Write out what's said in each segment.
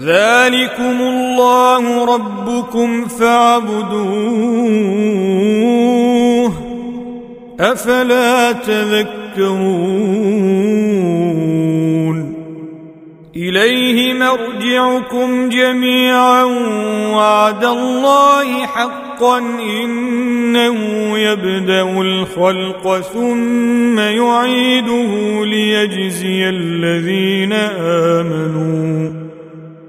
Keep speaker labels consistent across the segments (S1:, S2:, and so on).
S1: ذلكم الله ربكم فاعبدوه أفلا تذكرون إليه مرجعكم جميعا وعد الله حقا إنه يبدأ الخلق ثم يعيده ليجزي الذين آمنوا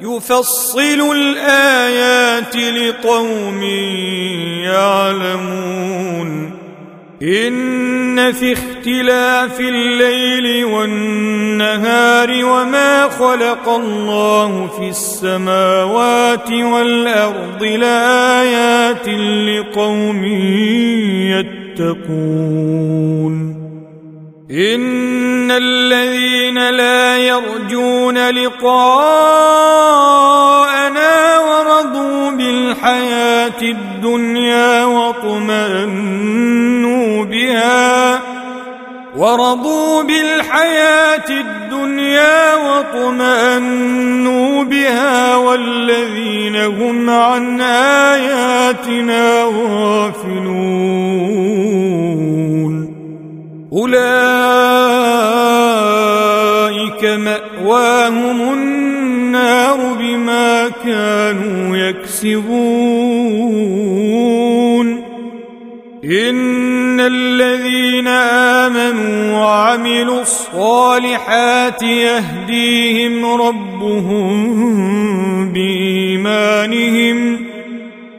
S1: يفصل الآيات لقوم يعلمون. إن في اختلاف الليل والنهار وما خلق الله في السماوات والأرض لآيات لقوم يتقون. إن الذين لا يرجون لقاءنا ورضوا بالحياة الدنيا واطمأنوا بها ورضوا بالحياة الدنيا واطمأنوا بها والذين هم عن آياتنا غافلون. أولئك مأواهم النار بما كانوا يكسبون. إن الذين آمنوا وعملوا الصالحات يهديهم ربهم بإيمانهم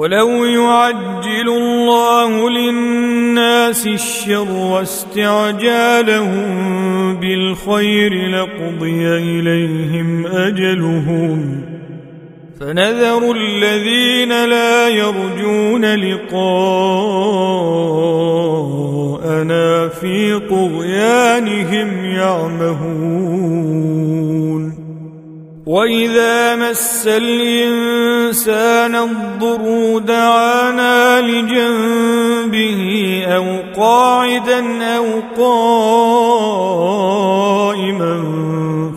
S1: ولو يعجل الله للناس الشر واستعجالهم بالخير لقضي إليهم أجلهم. فنذر الذين لا يرجون لقاءنا في طغيانهم يعمهون. واذا مس الانسان الضر دعانا لجنبه أو قاعدا أو قائما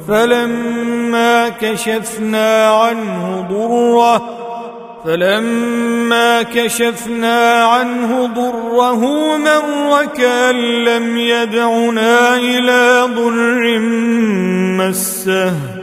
S1: فلما كشفنا عنه ضره فلما كشفنا عنه ضره مر كأن لم يدعنا إلى ضر مسه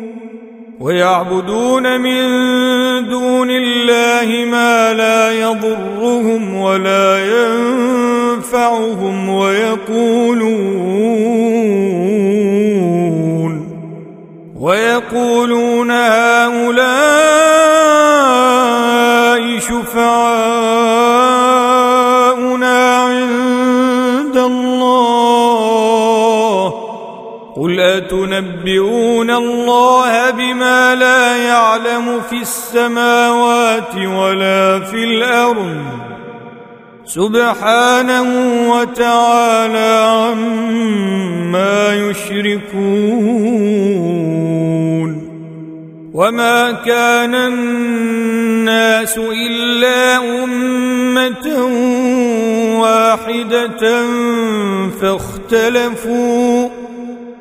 S1: ويعبدون من دون الله ما لا يضرهم ولا ينفعهم ويقولون ويقولون هؤلاء شفعاؤنا أتنبئون الله بما لا يعلم في السماوات ولا في الأرض سبحانه وتعالى عما يشركون وما كان الناس إلا أمة واحدة فاختلفوا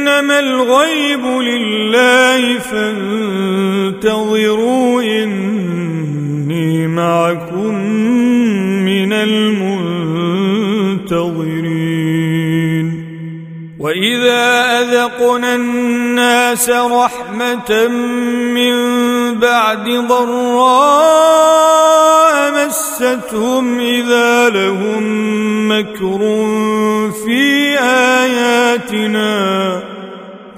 S1: إنما الغيب لله فانتظروا إني معكم من المنتظرين. وإذا أذقنا الناس رحمة من بعد ضراء مستهم إذا لهم مكر في آياتنا.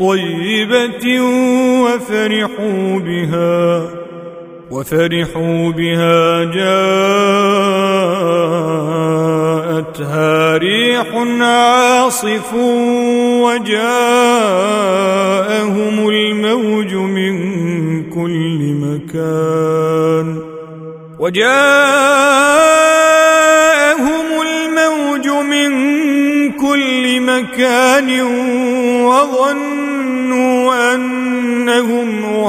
S1: طيبة وفرحوا بها وفرحوا بها جاء أخذتها ريح عاصف وجاءهم الموج من كل مكان وجاءهم الموج من كل مكان وظنوا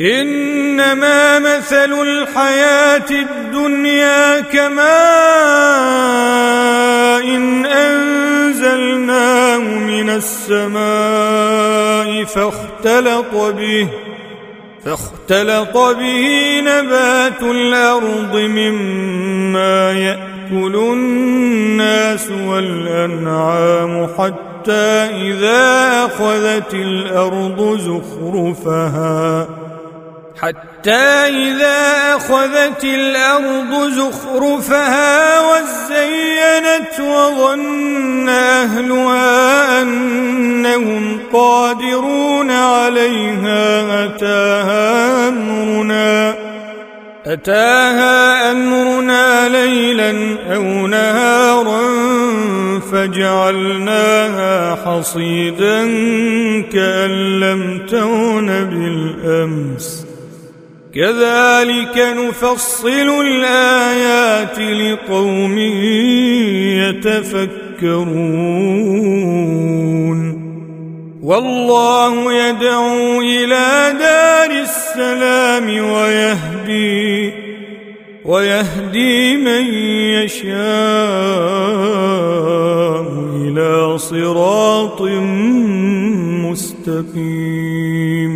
S1: إنما مثل الحياة الدنيا كماء إن أنزلناه من السماء فاختلط به فاختلط به نبات الأرض مما يأكل الناس والأنعام حتى إذا أخذت الأرض زخرفها حتى إذا أخذت الأرض زخرفها وزينت وظن أهلها أنهم قادرون عليها أتاها أمرنا أتاها أمرنا ليلا أو نهارا فجعلناها حصيدا كأن لم تغن بالأمس. كذلك نفصل الآيات لقوم يتفكرون. والله يدعو إلى دار السلام ويهدي ويهدي من يشاء إلى صراط مستقيم.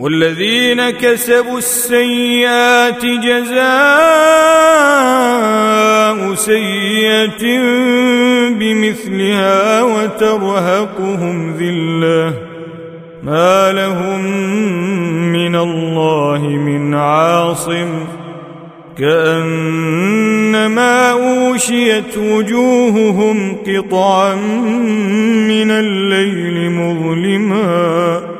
S1: والذين كسبوا السيئات جزاء سيئة بمثلها وترهقهم ذلة ما لهم من الله من عاصم كأنما أوشيت وجوههم قطعا من الليل مظلما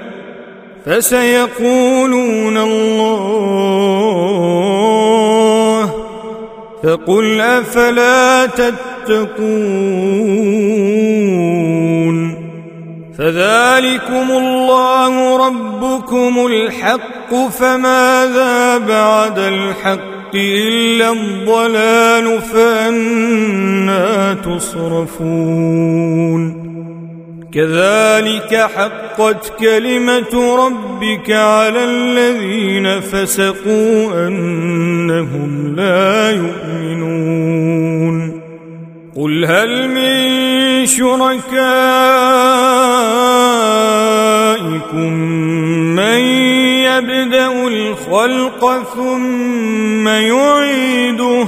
S1: فسيقولون الله فقل أفلا تتقون فذلكم الله ربكم الحق فماذا بعد الحق إلا الضلال فأنا تصرفون كذلك حقت كلمة ربك على الذين فسقوا أنهم لا يؤمنون. قل هل من شركائكم من يبدأ الخلق ثم يعيده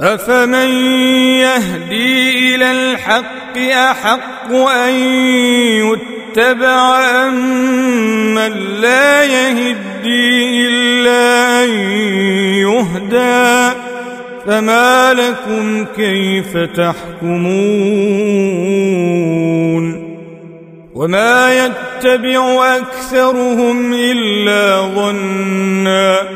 S1: أفمن يهدي إلى الحق أحق أن يتبع أم من لا يهدي إلا أن يهدى فما لكم كيف تحكمون وما يتبع اكثرهم الا ظنا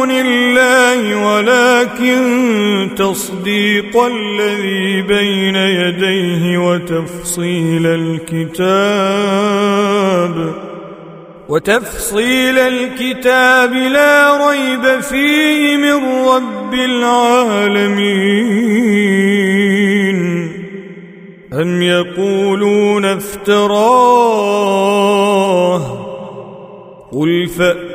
S1: دون الله ولكن تصديق الذي بين يديه وتفصيل الكتاب. وتفصيل الكتاب لا ريب فيه من رب العالمين. أم يقولون افتراه؟ قل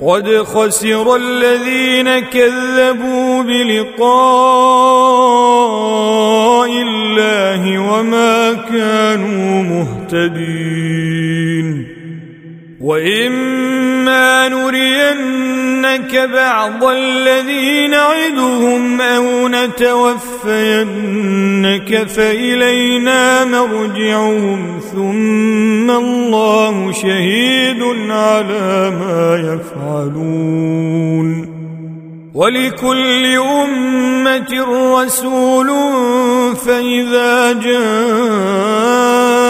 S1: قد خسر الذين كذبوا بلقاء الله وما كانوا مهتدين. وإما نرينك بعض الذي نعدهم أو نتوفينك فإلينا مرجعهم ثم الله شهيد على ما يفعلون ولكل أمة رسول فإذا جاء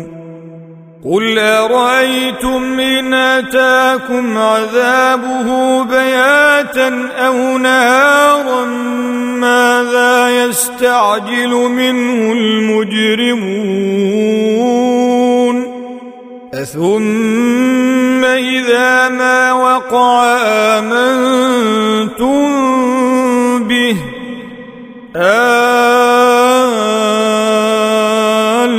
S1: قل أرأيتم إن أتاكم عذابه بياتا أو نهارا ماذا يستعجل منه المجرمون أثم إذا ما وقع آمنتم به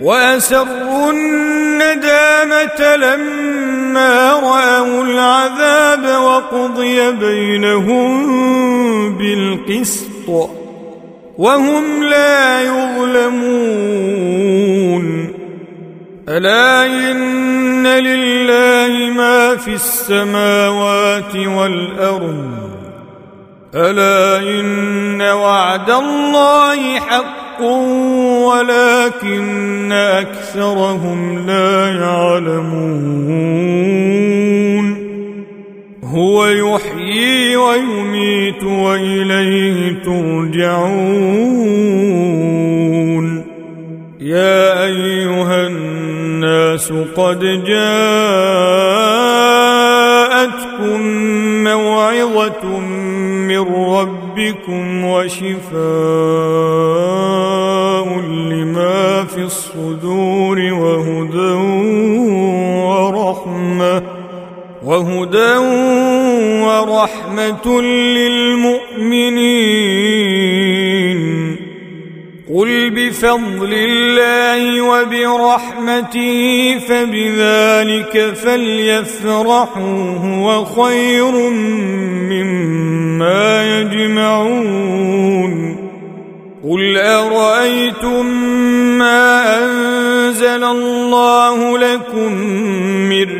S1: وأسروا الندامة لما رأوا العذاب وقضي بينهم بالقسط وهم لا يظلمون. ألا إن لله ما في السماوات والأرض. ألا إن وعد الله حق. ولكن أكثرهم لا يعلمون. هو يحيي ويميت وإليه ترجعون. يا أيها الناس قد جاءتكم موعظة من ربكم وشفاء. للمؤمنين قل بفضل الله وبرحمته فبذلك فليفرحوا هو خير مما يجمعون قل أرأيتم ما أنزل الله لكم من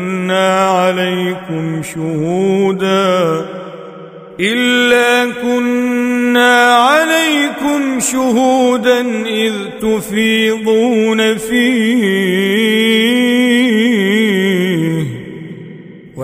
S1: عليكم شهودا إلا كنا عليكم شهودا إذ تفيضون فيه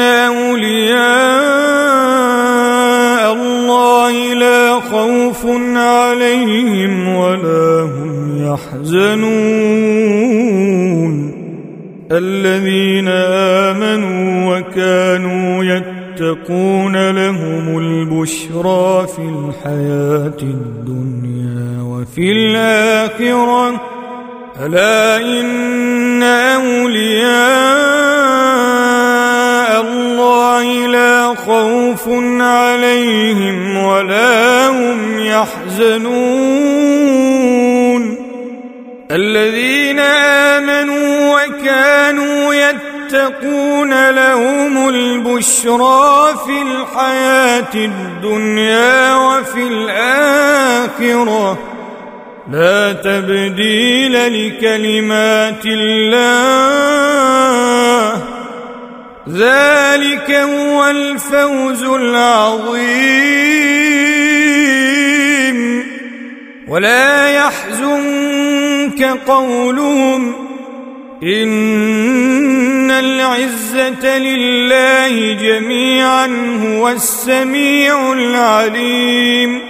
S1: أولياء الله لا خوف عليهم ولا هم يحزنون الذين آمنوا وكانوا يتقون لهم البشرى في الحياة الدنيا وفي الآخرة ألا إن أولياء الله لا خوف عليهم ولا هم يحزنون. الذين آمنوا وكانوا يتقون لهم البشرى في الحياة الدنيا وفي الآخرة. لا تبديل لكلمات الله. ذلك هو الفوز العظيم. ولا يحزنك قولهم إن العزة لله جميعا هو السميع العليم.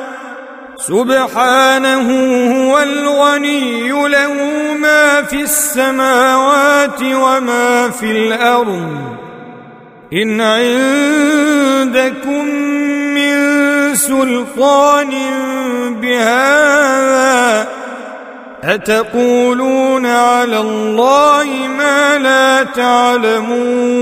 S1: سبحانه هو الغني له ما في السماوات وما في الأرض. إن عندكم من سلطان بهذا أتقولون على الله ما لا تعلمون.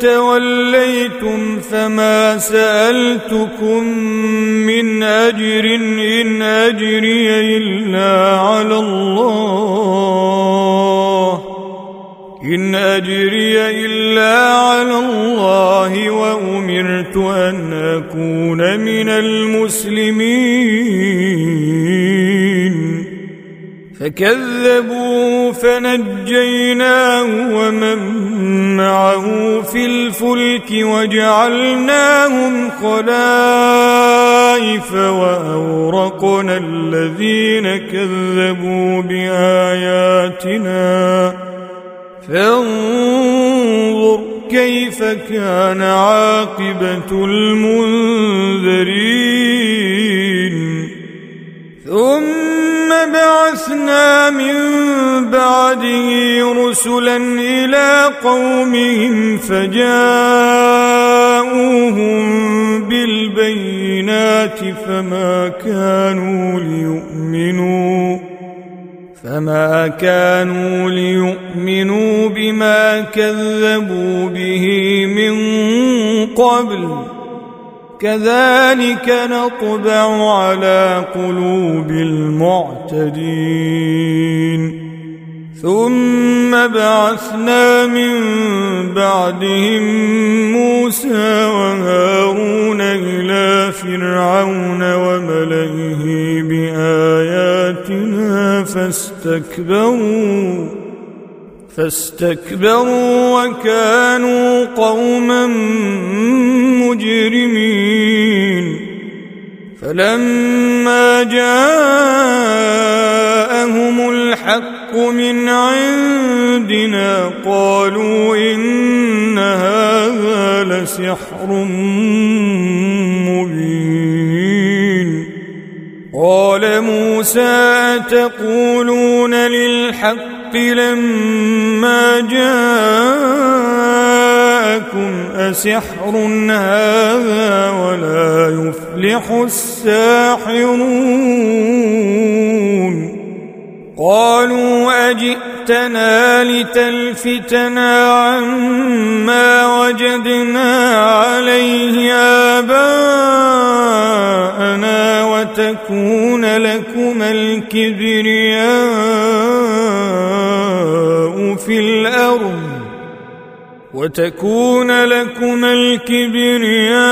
S1: توليتم فما سألتكم من أجر إن أجري إلا على الله. إن أجري إلا على الله وأمرت أن أكون من المسلمين. فكذبوا فنجيناه ومن معه في الفلك وجعلناهم خلائف وأورقنا الذين كذبوا بآياتنا. فانظر كيف كان عاقبة المنذرين. ثم بعثنا من بعده رسلا إلى قومهم فجاءوهم بالبينات فما كانوا ليؤمنوا فما كانوا ليؤمنوا بما كذبوا به من قبل كذلك نطبع على قلوب المعتدين. ثم بعثنا من بعدهم موسى وهارون إلى فرعون وملئه بآياتنا فاستكبروا. فاستكبروا وكانوا قوما مجرمين. فلما جاءهم الحق من عندنا قالوا إن هذا لسحر مبين. قال موسى تقولون للحق الحق لما جاءكم أسحر هذا ولا يفلح الساحرون قالوا أجئتنا لتلفتنا عما وجدنا عليه آباءنا وتكون لكما الكبرياء في الأرض وتكون لكما الكبرياء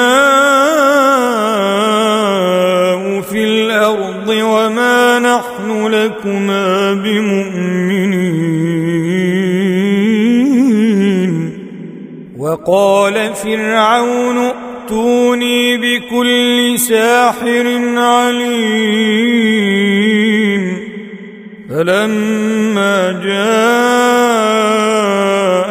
S1: في الأرض وما نحن لكما بمؤمنين. وقال فرعون ائتوني بكل ساحر عليم. فلما جاء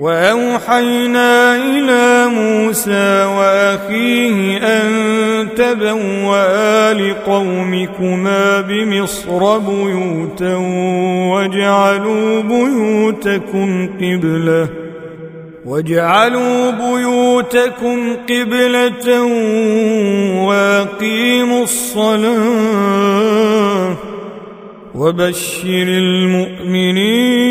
S1: وأوحينا إلى موسى وأخيه أن تبوأ لقومكما بمصر بيوتا واجعلوا بيوتكم قبلة واجعلوا بيوتكم قبلة وأقيموا الصلاة وبشر المؤمنين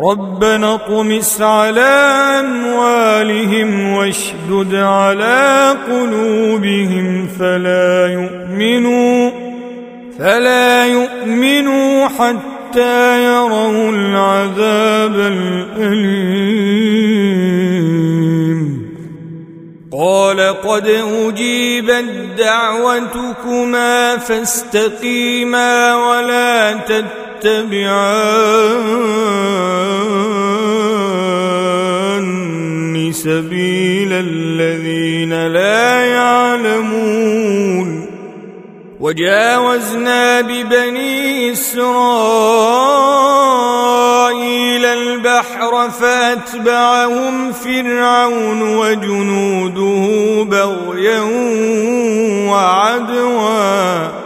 S1: ربنا اطمس على أموالهم واشدد على قلوبهم فلا يؤمنوا فلا يؤمنوا حتى يروا العذاب الأليم. قال قد أجيبت دعوتكما فاستقيما ولا تتبعوا تتبعان سبيل الذين لا يعلمون. وجاوزنا ببني إسرائيل البحر فأتبعهم فرعون وجنوده بغيا وعدوا.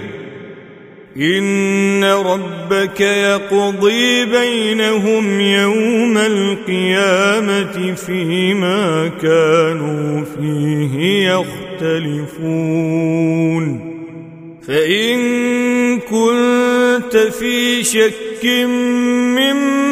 S1: إن ربك يقضي بينهم يوم القيامة فيما كانوا فيه يختلفون. فإن كنت في شك مما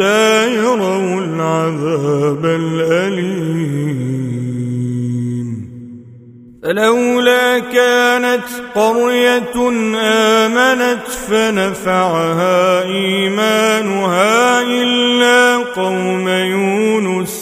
S1: يروا العذاب الأليم. فلولا كانت قرية آمنت فنفعها إيمانها إلا قوم يونس.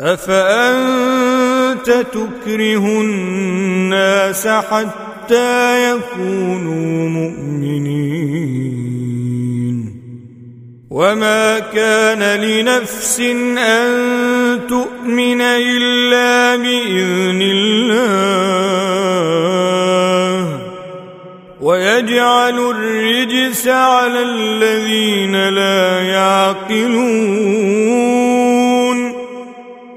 S1: أفأنت تكره الناس حتى يكونوا مؤمنين؟ وما كان لنفس أن تؤمن إلا بإذن الله. ويجعل الرجس على الذين لا يعقلون.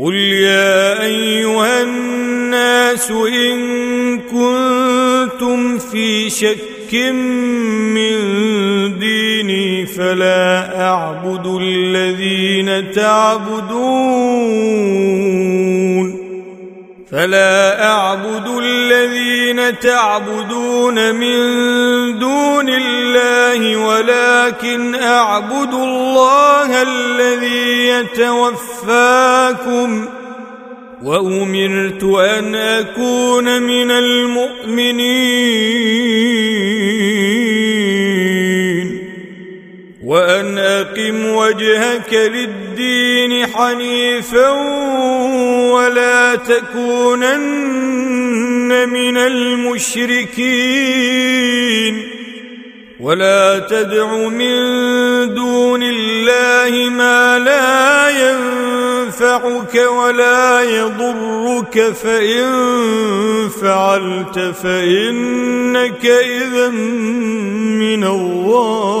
S1: قل يا أيها الناس إن كنتم في شك من فلا أعبد الذين تعبدون فلا أعبد الذين تعبدون من دون الله ولكن أعبد الله الذي يتوفاكم وأمرت أن أكون من المؤمنين وأن أقم وجهك للدين حنيفا ولا تكونن من المشركين ولا تدع من دون الله ما لا ينفعك ولا يضرك فإن فعلت فإنك إذا من الظالمين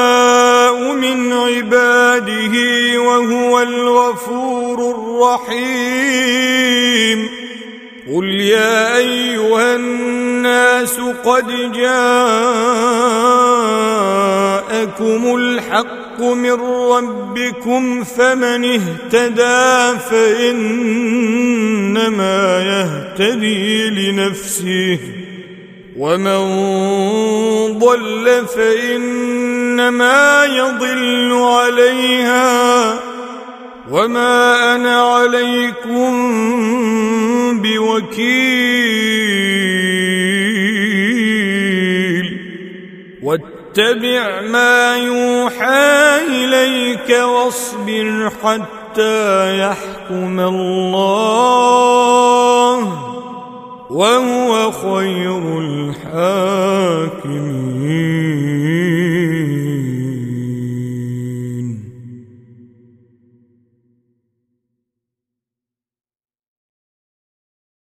S1: من عباده وهو الغفور الرحيم. قل يا أيها الناس قد جاءكم الحق من ربكم فمن اهتدى فإنما يهتدي لنفسه. ومن ضل فإنما يضل عليها وما أنا عليكم بوكيل واتبع ما يوحى إليك واصبر حتى يحكم الله وهو خير الحاكمين.